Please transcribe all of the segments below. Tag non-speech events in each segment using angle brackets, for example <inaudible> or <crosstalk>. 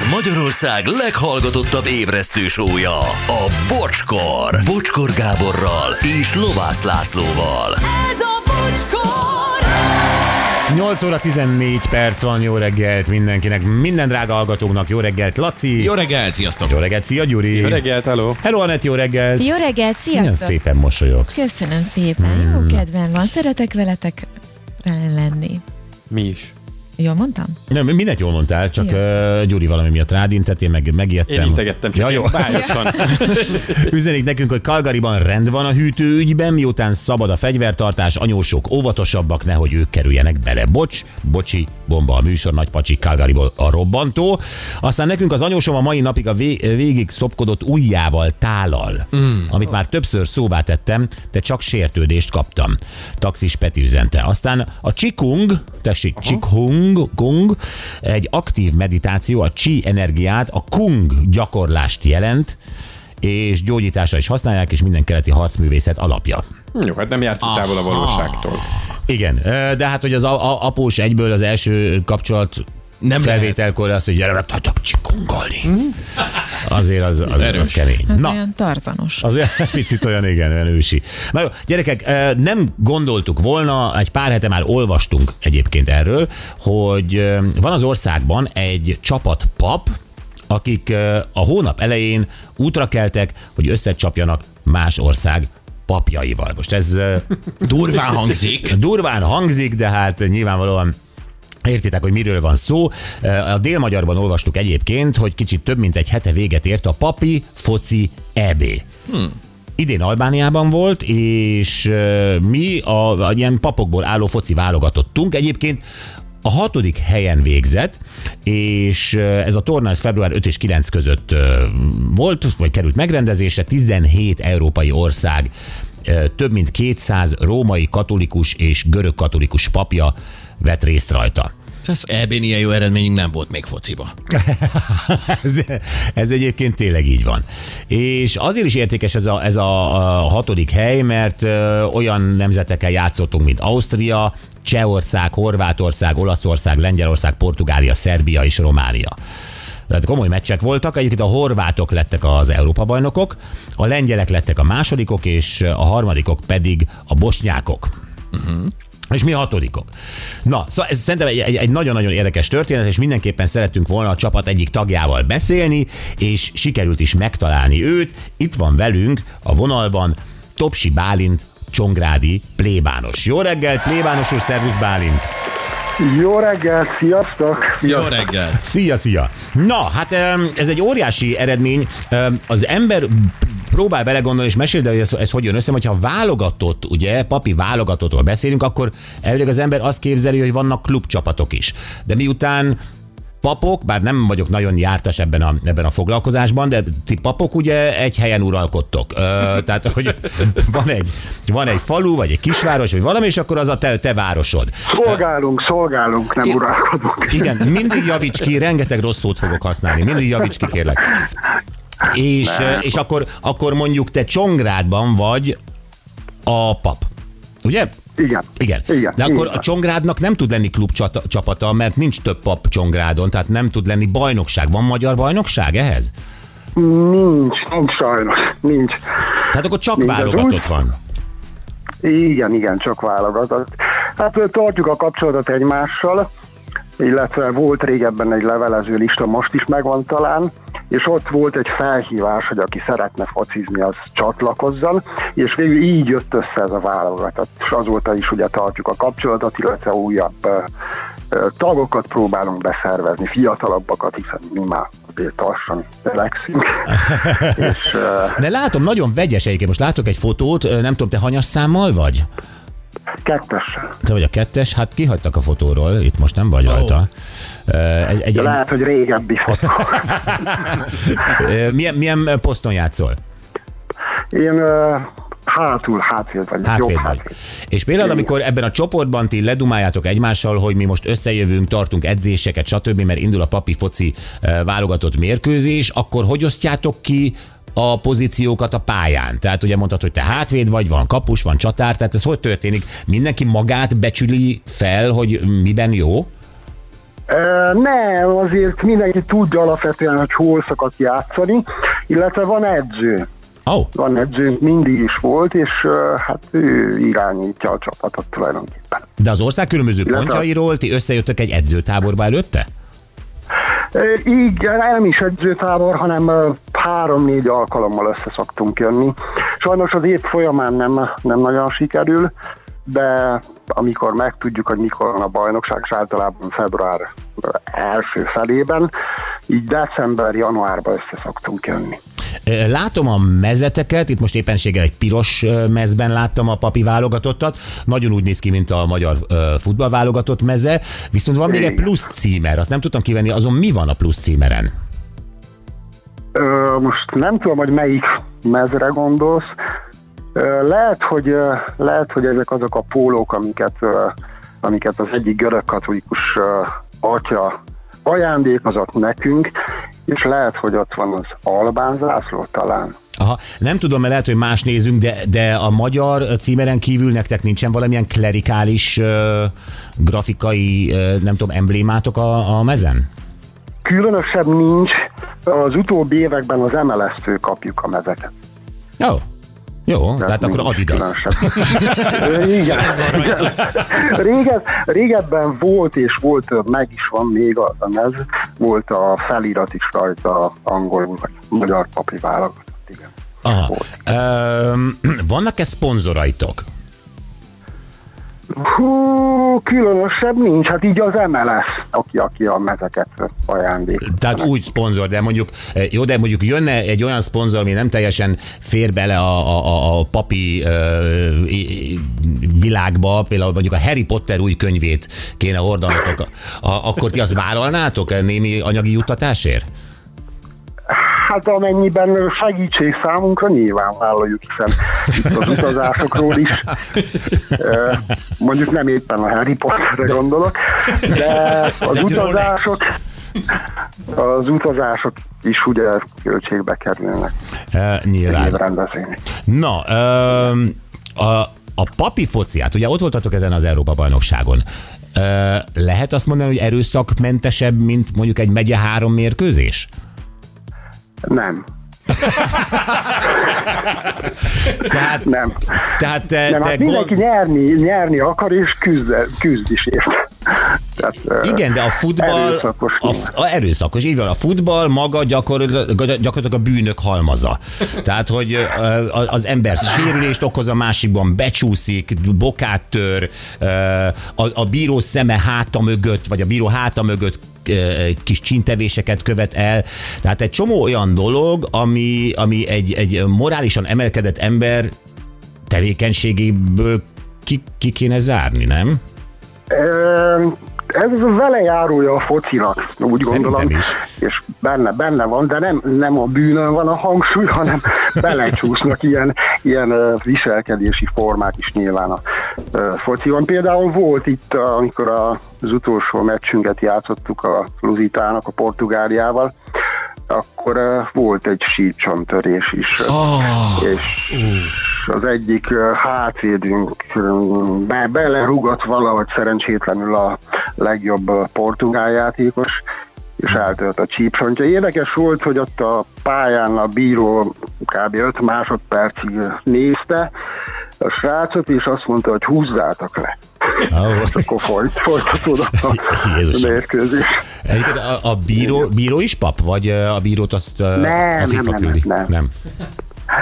Ez Magyarország leghallgatottabb ébresztő sója, a Bocskor. Bocskor Gáborral és Lovász Lászlóval. Ez a bocskor! 8 óra 14 perc van, jó reggelt mindenkinek, minden drága hallgatóknak, jó reggelt, Laci! Jó reggelt, sziasztok! Jó reggelt, szia Gyuri! Jó reggelt, hello! Hello, Anett, jó reggelt! Jó reggelt, Milyen sziasztok! szépen mosolyogsz. Köszönöm szépen, Hmm. jó kedvem van, szeretek veletek lenni. Mi is. Jól mondtam? Nem, mindent jól mondtál, csak uh, Gyuri valami miatt rád intett, én meg megijedtem. Én integettem, csak Ja, jó. bájosan. <laughs> Üzenik nekünk, hogy Calgaryban rend van a hűtőügyben, miután szabad a fegyvertartás, anyósok óvatosabbak, nehogy ők kerüljenek bele. Bocs, bocsi, bomba a műsor, nagy pacsi Calgaryból a robbantó. Aztán nekünk az anyósom a mai napig a vé- végig szopkodott ujjával tálal, mm. amit már többször szóvá tettem, de csak sértődést kaptam. Taxis Peti üzente. Aztán a Qigong, tessék, Qigong, Kung, egy aktív meditáció, a Qi energiát, a Kung gyakorlást jelent, és gyógyításra is használják, és minden keleti harcművészet alapja. Jó, hát nem járt távol a valóságtól. Igen, de hát, hogy az após egyből az első kapcsolat Nem felvételkor az, hogy gyere, megtartok csikongolni. Azért az, az, az Erős. kemény. Ez Na, olyan tarzanos. Azért <laughs> picit olyan, igen, olyan ősi. Na jó, gyerekek, ö, nem gondoltuk volna, egy pár hete már olvastunk egyébként erről, hogy ö, van az országban egy csapat pap, akik ö, a hónap elején útra keltek, hogy összecsapjanak más ország papjaival. Most ez Durván hangzik. durván hangzik, de hát nyilvánvalóan Értitek, hogy miről van szó. A Délmagyarban olvastuk egyébként, hogy kicsit több mint egy hete véget ért a papi foci EB. Hmm. Idén Albániában volt, és mi a, a ilyen papokból álló foci válogatottunk. Egyébként a hatodik helyen végzett, és ez a torna ez február 5 és 9 között volt, vagy került megrendezésre, 17 európai ország, több mint 200 római katolikus és görög katolikus papja vett részt rajta. Ez ebben ilyen jó eredményünk nem volt még fociba. <laughs> ez, ez egyébként tényleg így van. És azért is értékes ez a, ez a, a hatodik hely, mert ö, olyan nemzetekkel játszottunk, mint Ausztria, Csehország, Horvátország, Olaszország, Lengyelország, Portugália, Szerbia és Románia. Tehát komoly meccsek voltak, egyébként a horvátok lettek az Európa bajnokok, a lengyelek lettek a másodikok, és a harmadikok pedig a bosnyákok. És mi a hatodikok? Na, szóval ez szerintem egy, egy, egy nagyon-nagyon érdekes történet, és mindenképpen szerettünk volna a csapat egyik tagjával beszélni, és sikerült is megtalálni őt. Itt van velünk a vonalban Topsi Bálint, Csongrádi plébános. Jó reggel, plébános úr, szervusz Bálint! Jó reggelt, sziasztok! Jó reggelt. Szia, szia! Na, hát ez egy óriási eredmény. Az ember próbál belegondolni, és mesél, de hogy ez, ez hogy jön össze, hogyha válogatott, ugye, papi válogatottról beszélünk, akkor elvileg az ember azt képzeli, hogy vannak klubcsapatok is. De miután papok, bár nem vagyok nagyon jártas ebben a, ebben a foglalkozásban, de ti papok ugye egy helyen uralkodtok. Ö, <laughs> tehát, hogy van egy, van egy falu, vagy egy kisváros, vagy valami, és akkor az a te, te városod. Szolgálunk, szolgálunk, nem uralkodunk. Igen, mindig javíts ki, rengeteg rossz szót fogok használni, mindig javíts ki, kérlek. És, és akkor, akkor mondjuk te Csongrádban vagy a pap. Ugye? Igen. Igen. Igen, De akkor így a. Csongrádnak nem tud lenni klubcsapata, mert nincs több pap Csongrádon, tehát nem tud lenni bajnokság. Van magyar bajnokság ehhez? Nincs, nincs sajnos, nincs. Tehát akkor csak Nincs, válogatott van. Igen, igen, csak válogatott. Hát tartjuk a kapcsolatot egymással, illetve volt régebben egy levelező lista, most is megvan talán, és ott volt egy felhívás, hogy aki szeretne focizni, az csatlakozzon, és végül így jött össze ez a válogatott, és azóta is ugye tartjuk a kapcsolatot, illetve újabb tagokat próbálunk beszervezni, fiatalabbakat, hiszen mi már azért lassan öregszünk. <laughs> és De látom, nagyon vegyes egyébként. Most látok egy fotót, nem tudom, te hanyas számmal vagy? Kettessel. Te vagy a kettes, hát kihagytak a fotóról, itt most nem vagy rajta. Ö, Egy, egy, lehet, hogy régebbi fotó. <laughs> Milyen, milyen poszton játszol? Én hátul, hátvéd vagyok, Hátvéd jobb vagy. hátvéd. És például, amikor ebben a csoportban ti ledumáljátok egymással, hogy mi most összejövünk, tartunk edzéseket, stb., mert indul a papi foci válogatott mérkőzés, akkor hogy osztjátok ki a pozíciókat a pályán? Tehát ugye mondtad, hogy te hátvéd vagy, van kapus, van csatár, tehát ez hogy történik? Mindenki magát becsüli fel, hogy miben jó? Nem, azért mindenki tudja alapvetően, hogy hol szokott játszani, illetve van edző. Oh, Van edzőnk, mindig is volt, és hát ő irányítja a csapatot tulajdonképpen. de az ország különböző Illetve- pontjairól ti összejöttök egy edzőtáborba előtte? Igen, nem is edzőtábor, hanem három-négy alkalommal össze szoktunk jönni. Sajnos az év folyamán nem, nem nagyon sikerül, de amikor megtudjuk, hogy mikor van a bajnokság, és általában február első felében, így december-januárban össze szoktunk jönni. Látom a mezeteket, itt most éppenséggel egy piros mezben láttam a papi válogatottat, nagyon úgy néz ki, mint a magyar futballválogatott meze, viszont van még egy plusz címer, azt nem tudtam kivenni, azon mi van a plusz címeren? Ö, most nem tudom, hogy melyik mezre gondolsz. Ö, lehet, hogy, lehet, hogy ezek azok a pólók, amiket, amiket az egyik görög katolikus atya ajándékozott nekünk, és lehet, hogy ott van az albán zászló talán. Aha, nem tudom, mert lehet, hogy más nézünk, de, de a magyar címeren kívül nektek nincsen valamilyen klerikális ö, grafikai, ö, nem tudom, emblémátok a, a mezen? Különösebb nincs, az utóbbi években az MLS-től kapjuk a mezeket. Jó. Jó, Tehát tehát akkor Adidas. <laughs> Igen. régebben volt, és volt, meg is van még a, a mez, volt a felirat is rajta angolul, vagy magyar papi válogatott. Igen. Aha. Volt. Öm, <clears throat> vannak-e szponzoraitok? Hú, különösebb nincs, hát így az MLS, aki, aki a mezeket ajándék. Tehát úgy szponzor, de mondjuk, eh, jó, de mondjuk jönne egy olyan szponzor, ami nem teljesen fér bele a, a, a, papi ö, i- világba, például mondjuk a Harry Potter új könyvét kéne a, akkor ti azt vállalnátok eh, némi anyagi juttatásért? Hát amennyiben segítség számunkra nyilván vállaljuk, hiszen itt az utazásokról is, mondjuk nem éppen a Harry Potterre gondolok, de az utazások, az utazások is ugye költségbe kerülnek E, nyilván. Na, öm, a, a papi fociát, ugye ott voltatok ezen az Európa-bajnokságon. Ö, lehet azt mondani, hogy erőszakmentesebb, mint mondjuk egy megye három mérkőzés? Nem, <laughs> Tehát, nem. tehát te, Nem, te hát mindenki gond... nyerni, nyerni akar, és küzd, küzd is érte. Tehát, Igen, de a futball Erőszakos a, a erőszakos, így van. A futball maga gyakorlatilag, gyakorlatilag a bűnök halmaza. Tehát, hogy az ember sérülést okoz, a másikban becsúszik, bokát tör, a, a bíró szeme háta mögött, vagy a bíró háta mögött kis csintevéseket követ el. Tehát egy csomó olyan dolog, ami, ami egy, egy morálisan emelkedett ember tevékenységéből ki, ki kéne zárni, nem? Ez az velejárója a focinak, úgy Szerintem gondolom. is. És benne, benne van, de nem, nem a bűnön van a hangsúly, <laughs> hanem belecsúsznak ilyen, ilyen viselkedési formák is nyilván a fociban. Például volt itt, amikor az utolsó meccsünket játszottuk a Luzitának, a Portugáliával, akkor volt egy sípcsontörés is. Oh. És az egyik hátvédünk be, belerúgott valahogy szerencsétlenül a legjobb portugál játékos, és eltört a csípsontja. Érdekes volt, hogy ott a pályán a bíró kb. 5 másodpercig nézte a srácot, és azt mondta, hogy húzzátok le. Oh. Akkor folyt, folytatódott a mérkőzés. Egyébként a, a bíró, bíró is pap, vagy a bírót azt Nem, a FIFA nem, nem, küldi? nem. nem.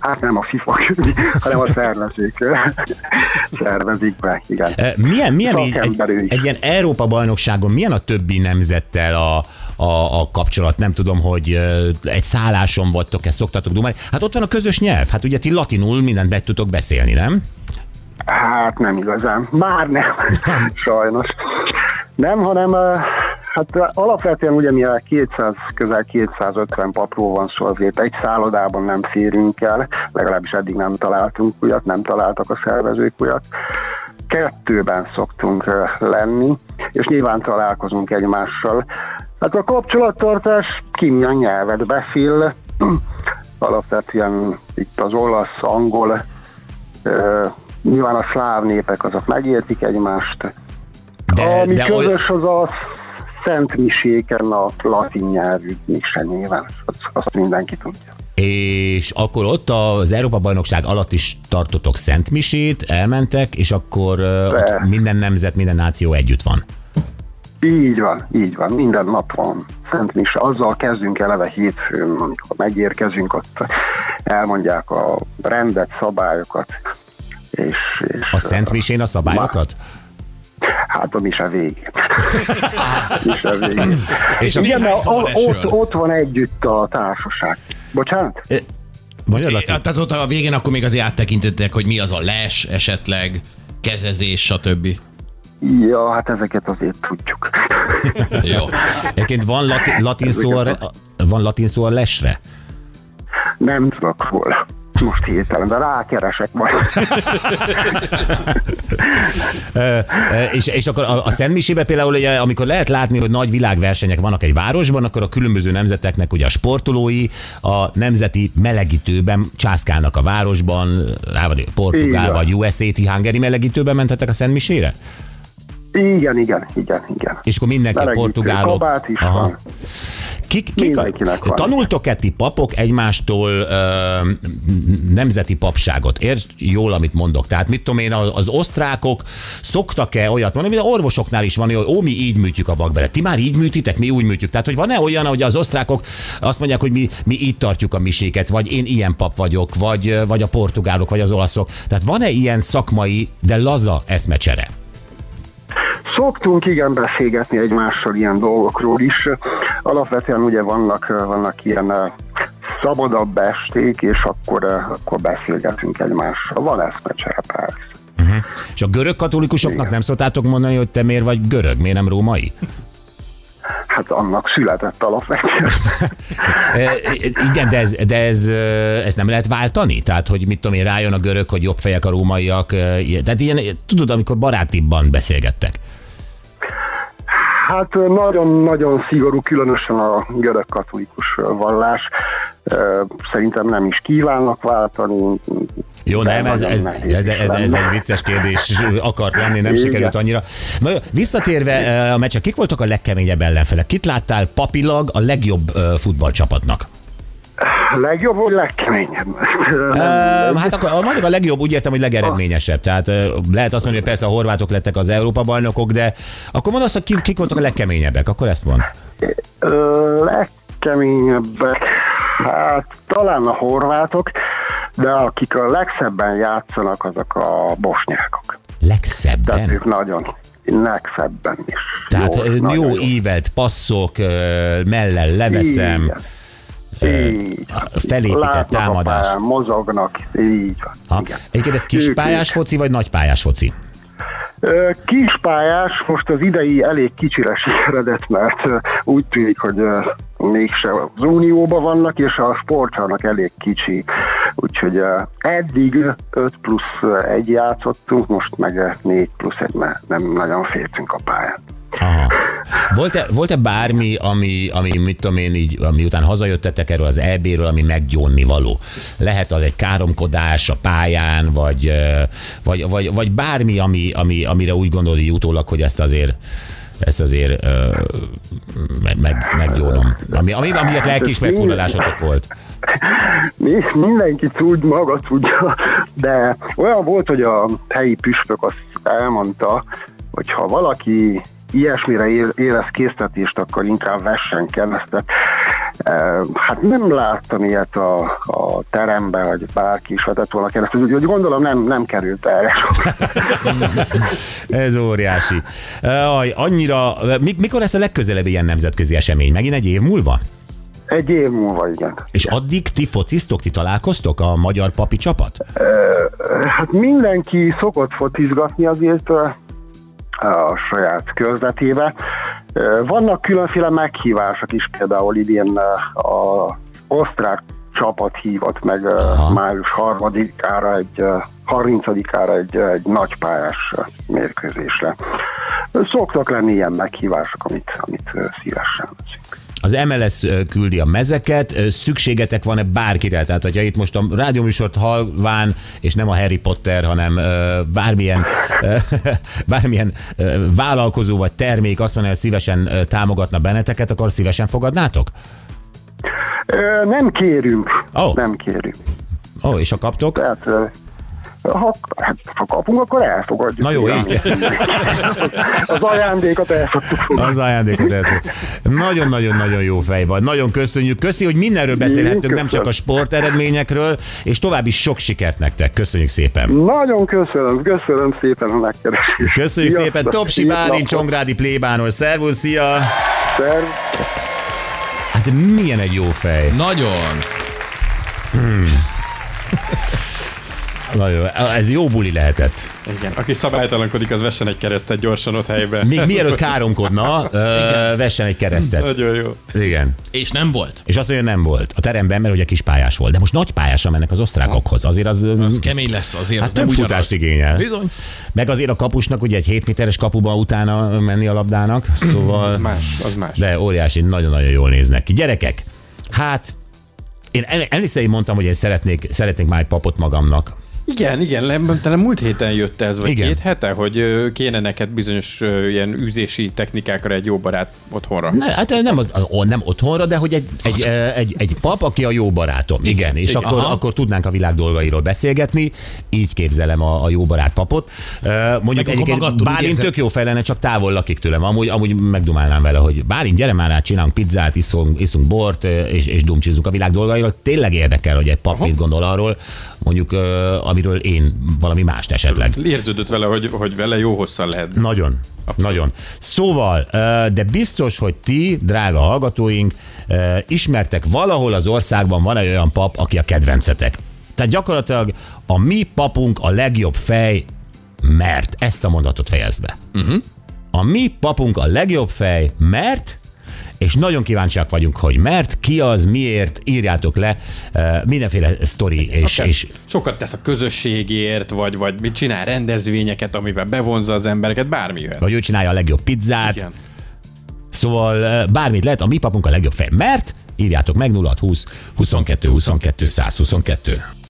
Hát nem a FIFA küldi, hanem a szervezők szervezik be, igen. Milyen, milyen így, egy, egy ilyen Európa-bajnokságon, milyen a többi nemzettel a, a, a kapcsolat? Nem tudom, hogy egy szálláson vagytok, ezt szoktatok dumálni. Hát ott van a közös nyelv. Hát ugye ti latinul mindent meg tudtok beszélni, nem? Hát nem igazán. Már nem, sajnos. Nem, hanem hát alapvetően ugye mi a 200, közel 250 papról van szó, azért egy szállodában nem férünk el, legalábbis eddig nem találtunk újat, nem találtak a szervezők újat. Kettőben szoktunk lenni, és nyilván találkozunk egymással. Hát a kapcsolattartás ki milyen nyelvet beszél, <clears throat> alapvetően itt az olasz, angol, nyilván a szláv népek azok megértik egymást. De, Ami de közös az a szent miséken a latin nyelvű mise nyilván, azt, azt mindenki tudja. És akkor ott az Európa-bajnokság alatt is tartotok szentmisét, elmentek, és akkor ott minden nemzet, minden náció együtt van. Így van, így van, minden nap van Szent Mise. Azzal kezdünk eleve hétfőn, amikor megérkezünk, ott elmondják a rendet, szabályokat, és, és A szentmisén a szabályokat? Hát a mise végén. Mise végén. És a- Igen, mert a- ott, ott van együtt a társaság. Bocsánat? Mondjad, Laci? Ja, Tehát ott a végén akkor még azért áttekintettek, hogy mi az a les esetleg, kezezés, stb. Ja, hát ezeket azért tudjuk. <laughs> Jó. Egyébként van latin, latin, szó a, van latin szó a lesre? Nem tudok róla. Most hirtelen, de rákeresek majd. <laughs> És, és akkor a, a Szentmisében például, ugye, amikor lehet látni, hogy nagy világversenyek vannak egy városban, akkor a különböző nemzeteknek ugye a sportolói a nemzeti melegítőben császkálnak a városban, rá vagy Portugál Igen. vagy USAT hungary melegítőben mentetek a Szentmisére? Igen, igen, igen, igen. És akkor mindenki Melegítő portugálok. kabát is van. Kik, kik van. tanultok-e ti papok egymástól ö, nemzeti papságot? Értsd jól, amit mondok? Tehát mit tudom én, az, osztrákok szoktak-e olyat mondani, mint orvosoknál is van, hogy ó, mi így műtjük a vakbelet. Ti már így műtitek, mi úgy műtjük. Tehát, hogy van-e olyan, hogy az osztrákok azt mondják, hogy mi, mi így tartjuk a miséket, vagy én ilyen pap vagyok, vagy, vagy a portugálok, vagy az olaszok. Tehát van-e ilyen szakmai, de laza eszmecsere? Szoktunk igen beszélgetni egymással ilyen dolgokról is. Alapvetően ugye vannak, vannak ilyen eh, szabadabb esték, és akkor, eh, akkor beszélgetünk egymással. Van eszmecsere persze. És a görög katolikusoknak nem szóltátok mondani, hogy te miért vagy görög, miért nem római? Hát annak született alapvetően. <laughs> E, igen, de, ez, de ez, ez nem lehet váltani? Tehát, hogy mit tudom én, rájön a görög, hogy jobb fejek a rómaiak. Tehát ilyen, tudod, amikor barátibban beszélgettek. Hát nagyon-nagyon szigorú, különösen a görög katolikus vallás. Szerintem nem is kívánnak váltani. Jó, nem, ez, ez, ez, ez, ez egy vicces kérdés akart lenni, nem Igen. sikerült annyira. Na jó, visszatérve a meccsre, kik voltak a legkeményebb ellenfelek? Kit láttál papilag a legjobb e, Legjobb vagy legkeményebb? Hát akkor mondjuk a legjobb, úgy értem, hogy legeredményesebb. Tehát lehet azt mondani, hogy persze a horvátok lettek az Európa bajnokok, de akkor mondd azt, hogy kik, kik voltak a legkeményebbek, akkor ezt mond. Legkeményebbek, hát talán a horvátok, de akik a legszebben játszanak, azok a bosnyákok. Tehát Legszebben? ők nagyon legszebben is. Tehát Jó, jó ívelt passzok, mellel leveszem, Igen. Így felépített támadás. pályán, mozognak, így van. Ha? Igen. Egyébként ez Ők- kispályás foci, vagy nagypályás foci? Kispályás, most az idei elég kicsire sikeredett, mert úgy tűnik, hogy ö, mégse az unióban vannak, és a sportcsarnak elég kicsi. Úgyhogy eddig 5 plusz 1 játszottunk, most meg 4 plusz 1, mert nem nagyon fértünk a pályán. Aha. Volt-e, volt-e bármi, ami, ami, mit tudom én, így, ami után hazajöttetek erről az EB-ről, ami meggyónni való? Lehet az egy káromkodás a pályán, vagy, vagy, vagy, vagy bármi, ami, ami, amire úgy gondolod így utólag, hogy ezt azért ezt azért meg, meg, meggyónom. Ami, ami, amiért lelkiismert foglalásotok volt. Mi, mindenki tud, maga tudja, de olyan volt, hogy a helyi püspök azt elmondta, hogy ha valaki ilyesmire ér- érez késztetést, akkor inkább vessen keresztet. E, Hát nem láttam ilyet a, a teremben, hogy bárki is vetett volna keresztet, úgyhogy gondolom nem, nem került erre. <laughs> Ez óriási. Aj, annyira, mik- mikor lesz a legközelebbi ilyen nemzetközi esemény? Megint egy év múlva? Egy év múlva, igen. És addig ti fociztok, ti találkoztok a magyar papi csapat? Hát mindenki szokott focizgatni azért a saját körzetébe. Vannak különféle meghívások is, például idén a osztrák csapat hívott meg Aha. május 3-ára, egy, ö, 30-ára egy, egy nagypályás ö, mérkőzésre. Szoktak lenni ilyen meghívások, amit, amit szívesen veszünk. Az MLS küldi a mezeket, szükségetek van-e bárkire? Tehát, hogyha itt most a rádióműsort hallván, és nem a Harry Potter, hanem bármilyen, <laughs> bármilyen vállalkozó vagy termék azt mondja, hogy szívesen támogatna benneteket, akkor szívesen fogadnátok? Ö, Nem kérünk. Ó. Nem kérünk. Ó, oh, és ha kaptok? Tehát, ha, ha kapunk, akkor elfogadjuk. Na jó, így. <laughs> Az ajándékot el szoktuk fogadni. Az ajándékot ez. Nagyon-nagyon-nagyon jó fej vagy. Nagyon köszönjük. Köszi, hogy mindenről beszélhettünk, nem csak a sport eredményekről, és további sok sikert nektek. Köszönjük szépen. Nagyon köszönöm, köszönöm szépen a megkeresést. Köszönjük Sziasztok, szépen. Topsi Bálint. Csongrádi plébános. Szervusz, szia! Szerv. Hát milyen egy jó fej. Nagyon. Nagyon. Ez jó buli lehetett. Igen. Aki szabálytalankodik, az vessen egy keresztet gyorsan ott helyben. Még mielőtt káromkodna, <laughs> ö, vessen egy keresztet. Nagyon jó. Igen. És nem volt. És azt mondja, nem volt. A teremben, mert ugye kis pályás volt. De most nagy pályásra mennek az osztrákokhoz. Azért az... Az kemény lesz azért, Hát az nem ugyanaz. futást igényel. Bizony. Meg azért a kapusnak ugye egy 7 méteres kapuba utána menni a labdának, szóval... Más, az más. De óriási, nagyon-nagyon jól néznek ki. Gyerekek, hát én el- én mondtam, hogy én szeretnék, szeretnék már egy papot magamnak. Igen, igen, le- talán múlt héten jött ez, vagy Igen. két hete, hogy kéne neked bizonyos ilyen űzési technikákra egy jó barát otthonra. Ne, hát nem, az, nem otthonra, de hogy egy, egy, egy, egy, pap, aki a jó barátom. Igen, igen és igen. Akkor, Aha. akkor tudnánk a világ dolgairól beszélgetni. Így képzelem a, a jó barát papot. Mondjuk Meg egyébként Bálint tök jó fej lenne, csak távol lakik tőlem. Amúgy, amúgy megdumálnám vele, hogy Bálint, gyere már át, csinálunk pizzát, iszunk, iszunk bort, és, és dumcsizunk a világ dolgairól. Tényleg érdekel, hogy egy pap mit gondol arról, mondjuk, amiről én valami mást esetleg. Érződött vele, hogy, hogy vele jó hosszan lehet. Nagyon, nagyon. Szóval, de biztos, hogy ti, drága hallgatóink, ismertek valahol az országban van egy olyan pap, aki a kedvencetek. Tehát gyakorlatilag a mi papunk a legjobb fej, mert ezt a mondatot fejezd be. Uh-huh. A mi papunk a legjobb fej, mert és nagyon kíváncsiak vagyunk, hogy mert, ki az, miért, írjátok le mindenféle sztori, és, és Sokat tesz a közösségért, vagy, vagy mit csinál rendezvényeket, amivel bevonza az embereket, bármi jöhet. vagy ő csinálja a legjobb pizzát, Igen. Szóval bármit lehet, a mi papunk a legjobb fej, mert írjátok meg 0620 22 22 122.